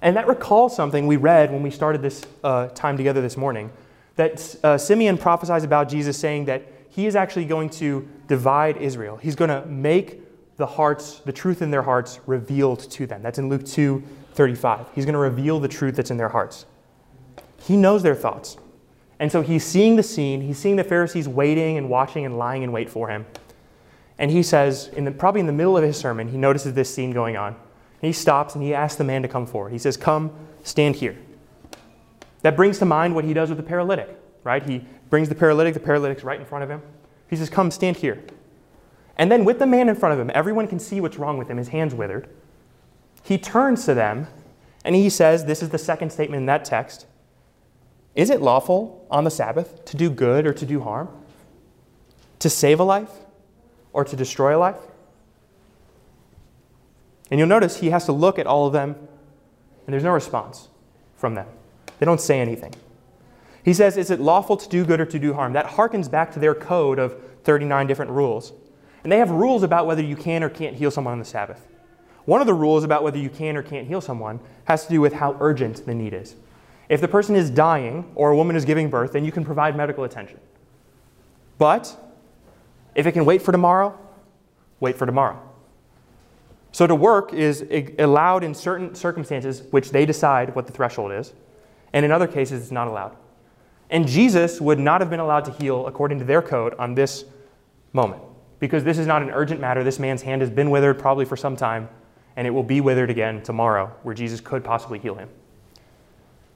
And that recalls something we read when we started this uh, time together this morning that uh, Simeon prophesies about Jesus saying that he is actually going to divide Israel. He's going to make the hearts, the truth in their hearts, revealed to them. That's in Luke 2 35. He's going to reveal the truth that's in their hearts. He knows their thoughts. And so he's seeing the scene. He's seeing the Pharisees waiting and watching and lying in wait for him. And he says, in the, probably in the middle of his sermon, he notices this scene going on. He stops and he asks the man to come forward. He says, Come, stand here. That brings to mind what he does with the paralytic, right? He brings the paralytic, the paralytic's right in front of him. He says, Come, stand here. And then, with the man in front of him, everyone can see what's wrong with him. His hand's withered. He turns to them and he says, This is the second statement in that text is it lawful on the Sabbath to do good or to do harm? To save a life or to destroy a life? And you'll notice he has to look at all of them, and there's no response from them. They don't say anything. He says, Is it lawful to do good or to do harm? That harkens back to their code of 39 different rules. And they have rules about whether you can or can't heal someone on the Sabbath. One of the rules about whether you can or can't heal someone has to do with how urgent the need is. If the person is dying or a woman is giving birth, then you can provide medical attention. But if it can wait for tomorrow, wait for tomorrow. So to work is allowed in certain circumstances, which they decide what the threshold is, and in other cases, it's not allowed. And Jesus would not have been allowed to heal according to their code on this moment, because this is not an urgent matter. This man's hand has been withered probably for some time, and it will be withered again tomorrow, where Jesus could possibly heal him.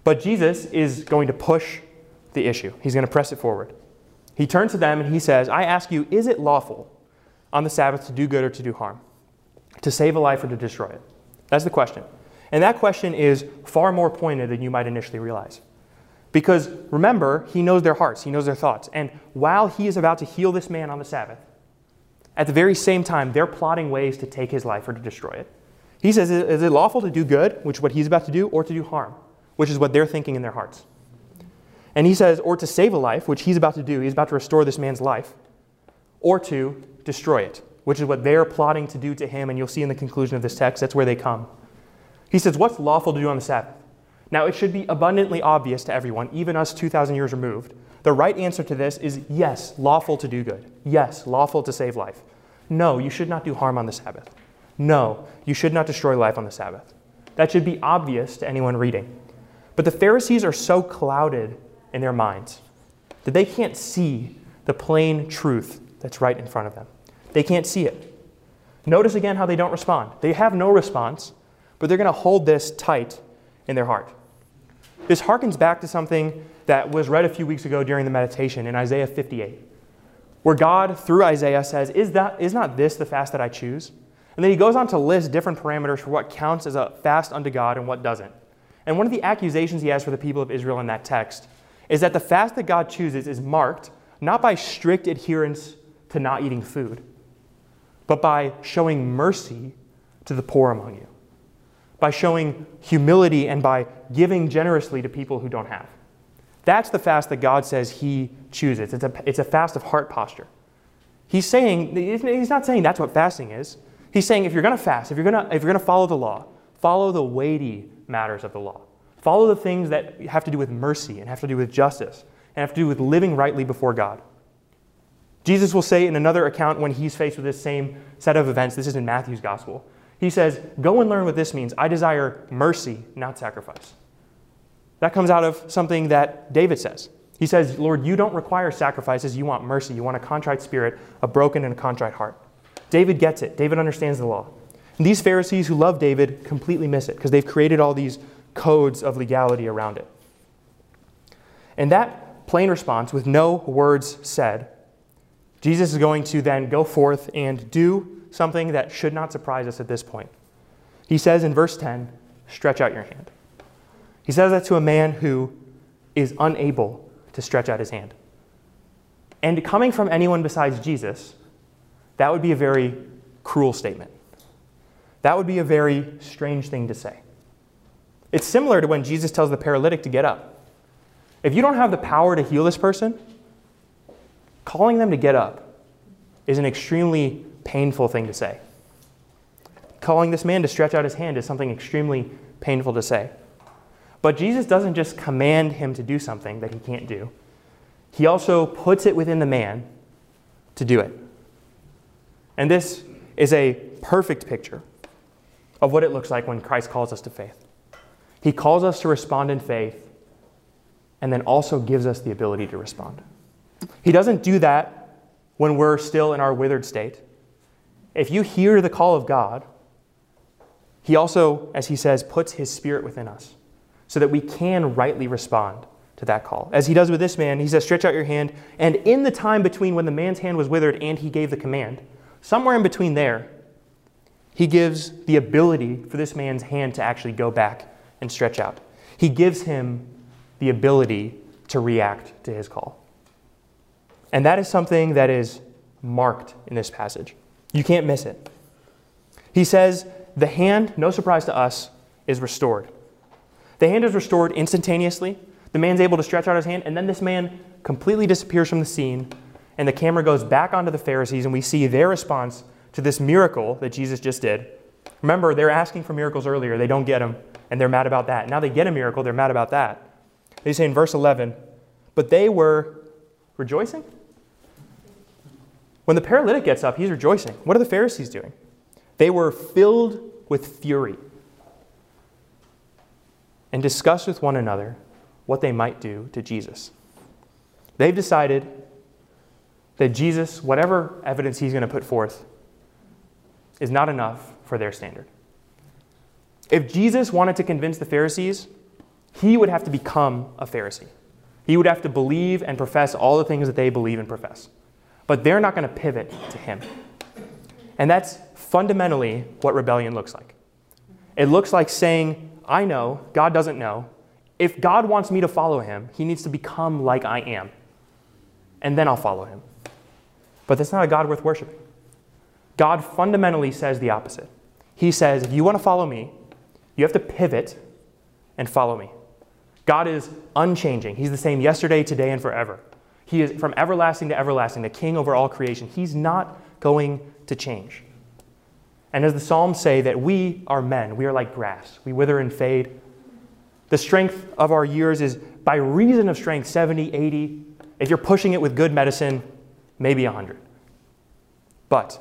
But Jesus is going to push the issue, he's going to press it forward. He turns to them and he says, I ask you, is it lawful on the Sabbath to do good or to do harm? To save a life or to destroy it? That's the question. And that question is far more pointed than you might initially realize. Because remember, he knows their hearts, he knows their thoughts. And while he is about to heal this man on the Sabbath, at the very same time, they're plotting ways to take his life or to destroy it. He says, Is it lawful to do good, which is what he's about to do, or to do harm? which is what they're thinking in their hearts. And he says, or to save a life, which he's about to do, he's about to restore this man's life, or to destroy it, which is what they're plotting to do to him. And you'll see in the conclusion of this text, that's where they come. He says, What's lawful to do on the Sabbath? Now, it should be abundantly obvious to everyone, even us 2,000 years removed. The right answer to this is yes, lawful to do good. Yes, lawful to save life. No, you should not do harm on the Sabbath. No, you should not destroy life on the Sabbath. That should be obvious to anyone reading. But the Pharisees are so clouded in their minds that they can't see the plain truth that's right in front of them. They can't see it. Notice again how they don't respond. They have no response, but they're going to hold this tight in their heart. This harkens back to something that was read a few weeks ago during the meditation in Isaiah 58, where God, through Isaiah, says, Is, that, is not this the fast that I choose? And then he goes on to list different parameters for what counts as a fast unto God and what doesn't. And one of the accusations he has for the people of Israel in that text is that the fast that God chooses is marked not by strict adherence to not eating food, but by showing mercy to the poor among you, by showing humility and by giving generously to people who don't have. That's the fast that God says he chooses. It's a, it's a fast of heart posture. He's saying, he's not saying that's what fasting is. He's saying if you're going to fast, if you're going to, if you're going to follow the law, follow the weighty matters of the law. Follow the things that have to do with mercy and have to do with justice and have to do with living rightly before God. Jesus will say in another account when he's faced with this same set of events, this is in Matthew's gospel. He says, Go and learn what this means. I desire mercy, not sacrifice. That comes out of something that David says. He says, Lord, you don't require sacrifices, you want mercy. You want a contrite spirit, a broken and a contrite heart. David gets it. David understands the law. And these Pharisees who love David completely miss it because they've created all these codes of legality around it. And that plain response, with no words said, Jesus is going to then go forth and do something that should not surprise us at this point. He says in verse 10, Stretch out your hand. He says that to a man who is unable to stretch out his hand. And coming from anyone besides Jesus, that would be a very cruel statement. That would be a very strange thing to say. It's similar to when Jesus tells the paralytic to get up. If you don't have the power to heal this person, calling them to get up is an extremely painful thing to say. Calling this man to stretch out his hand is something extremely painful to say. But Jesus doesn't just command him to do something that he can't do, he also puts it within the man to do it. And this is a perfect picture of what it looks like when Christ calls us to faith. He calls us to respond in faith and then also gives us the ability to respond. He doesn't do that when we're still in our withered state. If you hear the call of God, He also, as He says, puts His Spirit within us so that we can rightly respond to that call. As He does with this man, He says, Stretch out your hand. And in the time between when the man's hand was withered and He gave the command, somewhere in between there, He gives the ability for this man's hand to actually go back and stretch out. He gives him the ability to react to his call. And that is something that is marked in this passage. You can't miss it. He says, The hand, no surprise to us, is restored. The hand is restored instantaneously. The man's able to stretch out his hand, and then this man completely disappears from the scene, and the camera goes back onto the Pharisees, and we see their response to this miracle that Jesus just did. Remember, they're asking for miracles earlier, they don't get them, and they're mad about that. Now they get a miracle, they're mad about that. They say in verse 11, But they were rejoicing? When the paralytic gets up, he's rejoicing. What are the Pharisees doing? They were filled with fury and discussed with one another what they might do to Jesus. They've decided that Jesus, whatever evidence he's going to put forth, is not enough for their standard. If Jesus wanted to convince the Pharisees, he would have to become a Pharisee. He would have to believe and profess all the things that they believe and profess. But they're not going to pivot to him. And that's fundamentally what rebellion looks like. It looks like saying, I know, God doesn't know. If God wants me to follow him, he needs to become like I am. And then I'll follow him. But that's not a God worth worshiping. God fundamentally says the opposite. He says, if you want to follow me, you have to pivot and follow me. God is unchanging. He's the same yesterday, today, and forever. He is from everlasting to everlasting, the king over all creation. He's not going to change. And as the Psalms say, that we are men, we are like grass, we wither and fade. The strength of our years is by reason of strength 70, 80. If you're pushing it with good medicine, maybe 100. But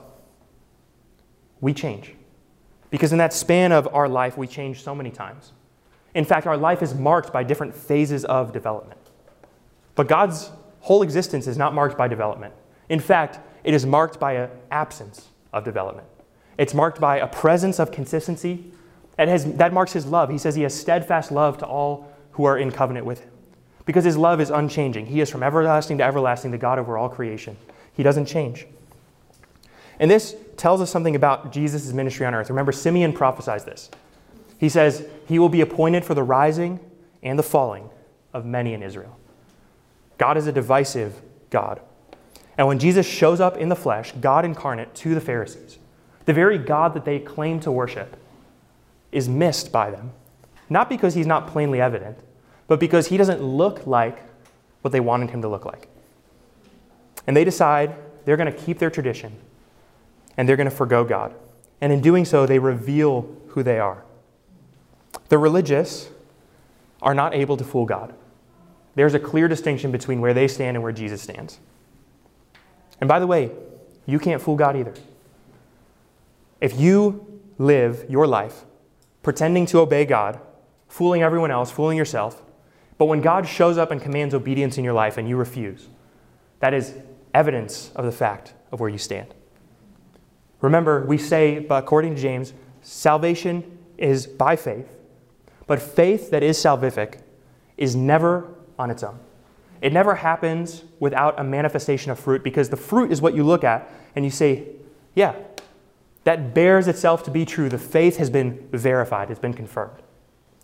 we change. Because in that span of our life, we change so many times. In fact, our life is marked by different phases of development. But God's whole existence is not marked by development. In fact, it is marked by an absence of development. It's marked by a presence of consistency. And has, that marks his love. He says he has steadfast love to all who are in covenant with him. Because his love is unchanging. He is from everlasting to everlasting, the God over all creation. He doesn't change. And this tells us something about Jesus' ministry on earth. Remember, Simeon prophesies this. He says, He will be appointed for the rising and the falling of many in Israel. God is a divisive God. And when Jesus shows up in the flesh, God incarnate, to the Pharisees, the very God that they claim to worship is missed by them. Not because he's not plainly evident, but because he doesn't look like what they wanted him to look like. And they decide they're going to keep their tradition and they're going to forego God. And in doing so, they reveal who they are. The religious are not able to fool God. There's a clear distinction between where they stand and where Jesus stands. And by the way, you can't fool God either. If you live your life pretending to obey God, fooling everyone else, fooling yourself, but when God shows up and commands obedience in your life and you refuse, that is evidence of the fact of where you stand. Remember, we say, according to James, salvation is by faith, but faith that is salvific is never on its own. It never happens without a manifestation of fruit because the fruit is what you look at and you say, yeah, that bears itself to be true. The faith has been verified, it's been confirmed.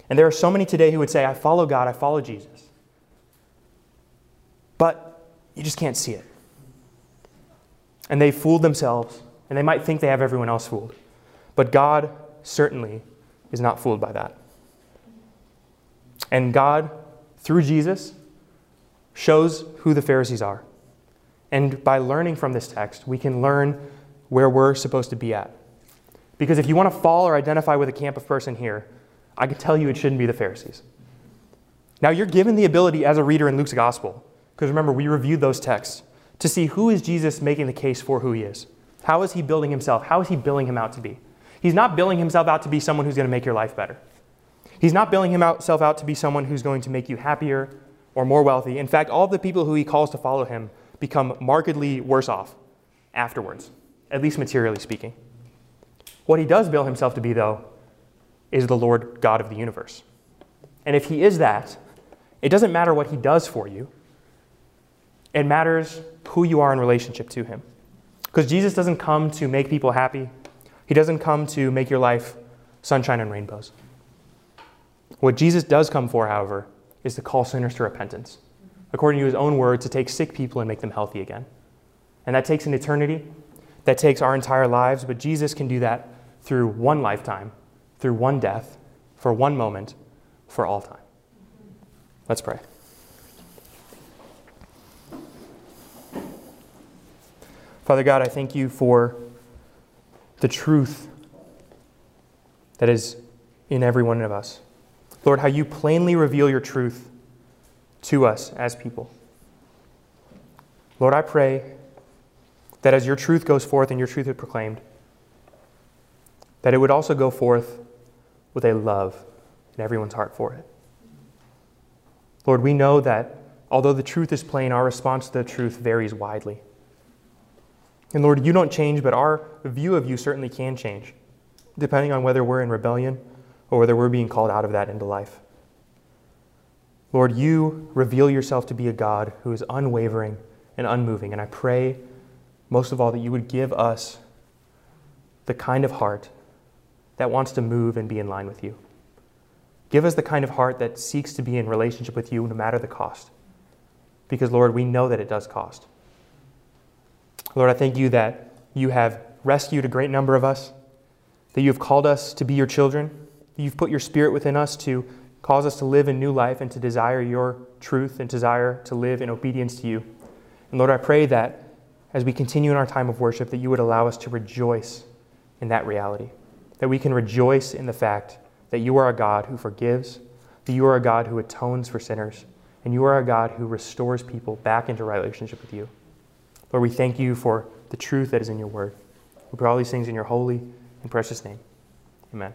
And there are so many today who would say, I follow God, I follow Jesus. But you just can't see it. And they fooled themselves and they might think they have everyone else fooled. But God certainly is not fooled by that. And God, through Jesus, shows who the Pharisees are. And by learning from this text, we can learn where we're supposed to be at. Because if you want to fall or identify with a camp of person here, I can tell you it shouldn't be the Pharisees. Now, you're given the ability as a reader in Luke's gospel, because remember, we reviewed those texts, to see who is Jesus making the case for who he is. How is he building himself? How is he billing him out to be? He's not billing himself out to be someone who's going to make your life better. He's not building himself out to be someone who's going to make you happier or more wealthy. In fact, all the people who he calls to follow him become markedly worse off afterwards, at least materially speaking. What he does bill himself to be, though, is the Lord God of the universe. And if he is that, it doesn't matter what he does for you, it matters who you are in relationship to him. Because Jesus doesn't come to make people happy, He doesn't come to make your life sunshine and rainbows. What Jesus does come for, however, is to call sinners to repentance. According to his own word, to take sick people and make them healthy again. And that takes an eternity, that takes our entire lives, but Jesus can do that through one lifetime, through one death, for one moment, for all time. Let's pray. Father God, I thank you for the truth that is in every one of us. Lord, how you plainly reveal your truth to us as people. Lord, I pray that as your truth goes forth and your truth is proclaimed, that it would also go forth with a love in everyone's heart for it. Lord, we know that although the truth is plain, our response to the truth varies widely. And Lord, you don't change, but our view of you certainly can change, depending on whether we're in rebellion or whether we're being called out of that into life. Lord, you reveal yourself to be a God who is unwavering and unmoving. And I pray, most of all, that you would give us the kind of heart that wants to move and be in line with you. Give us the kind of heart that seeks to be in relationship with you no matter the cost. Because, Lord, we know that it does cost. Lord, I thank you that you have rescued a great number of us, that you have called us to be your children, you've put your spirit within us to cause us to live in new life and to desire your truth and desire to live in obedience to you. And Lord, I pray that as we continue in our time of worship, that you would allow us to rejoice in that reality, that we can rejoice in the fact that you are a God who forgives, that you are a God who atones for sinners, and you are a God who restores people back into relationship with you. Lord, we thank you for the truth that is in your word. We pray all these things in your holy and precious name. Amen.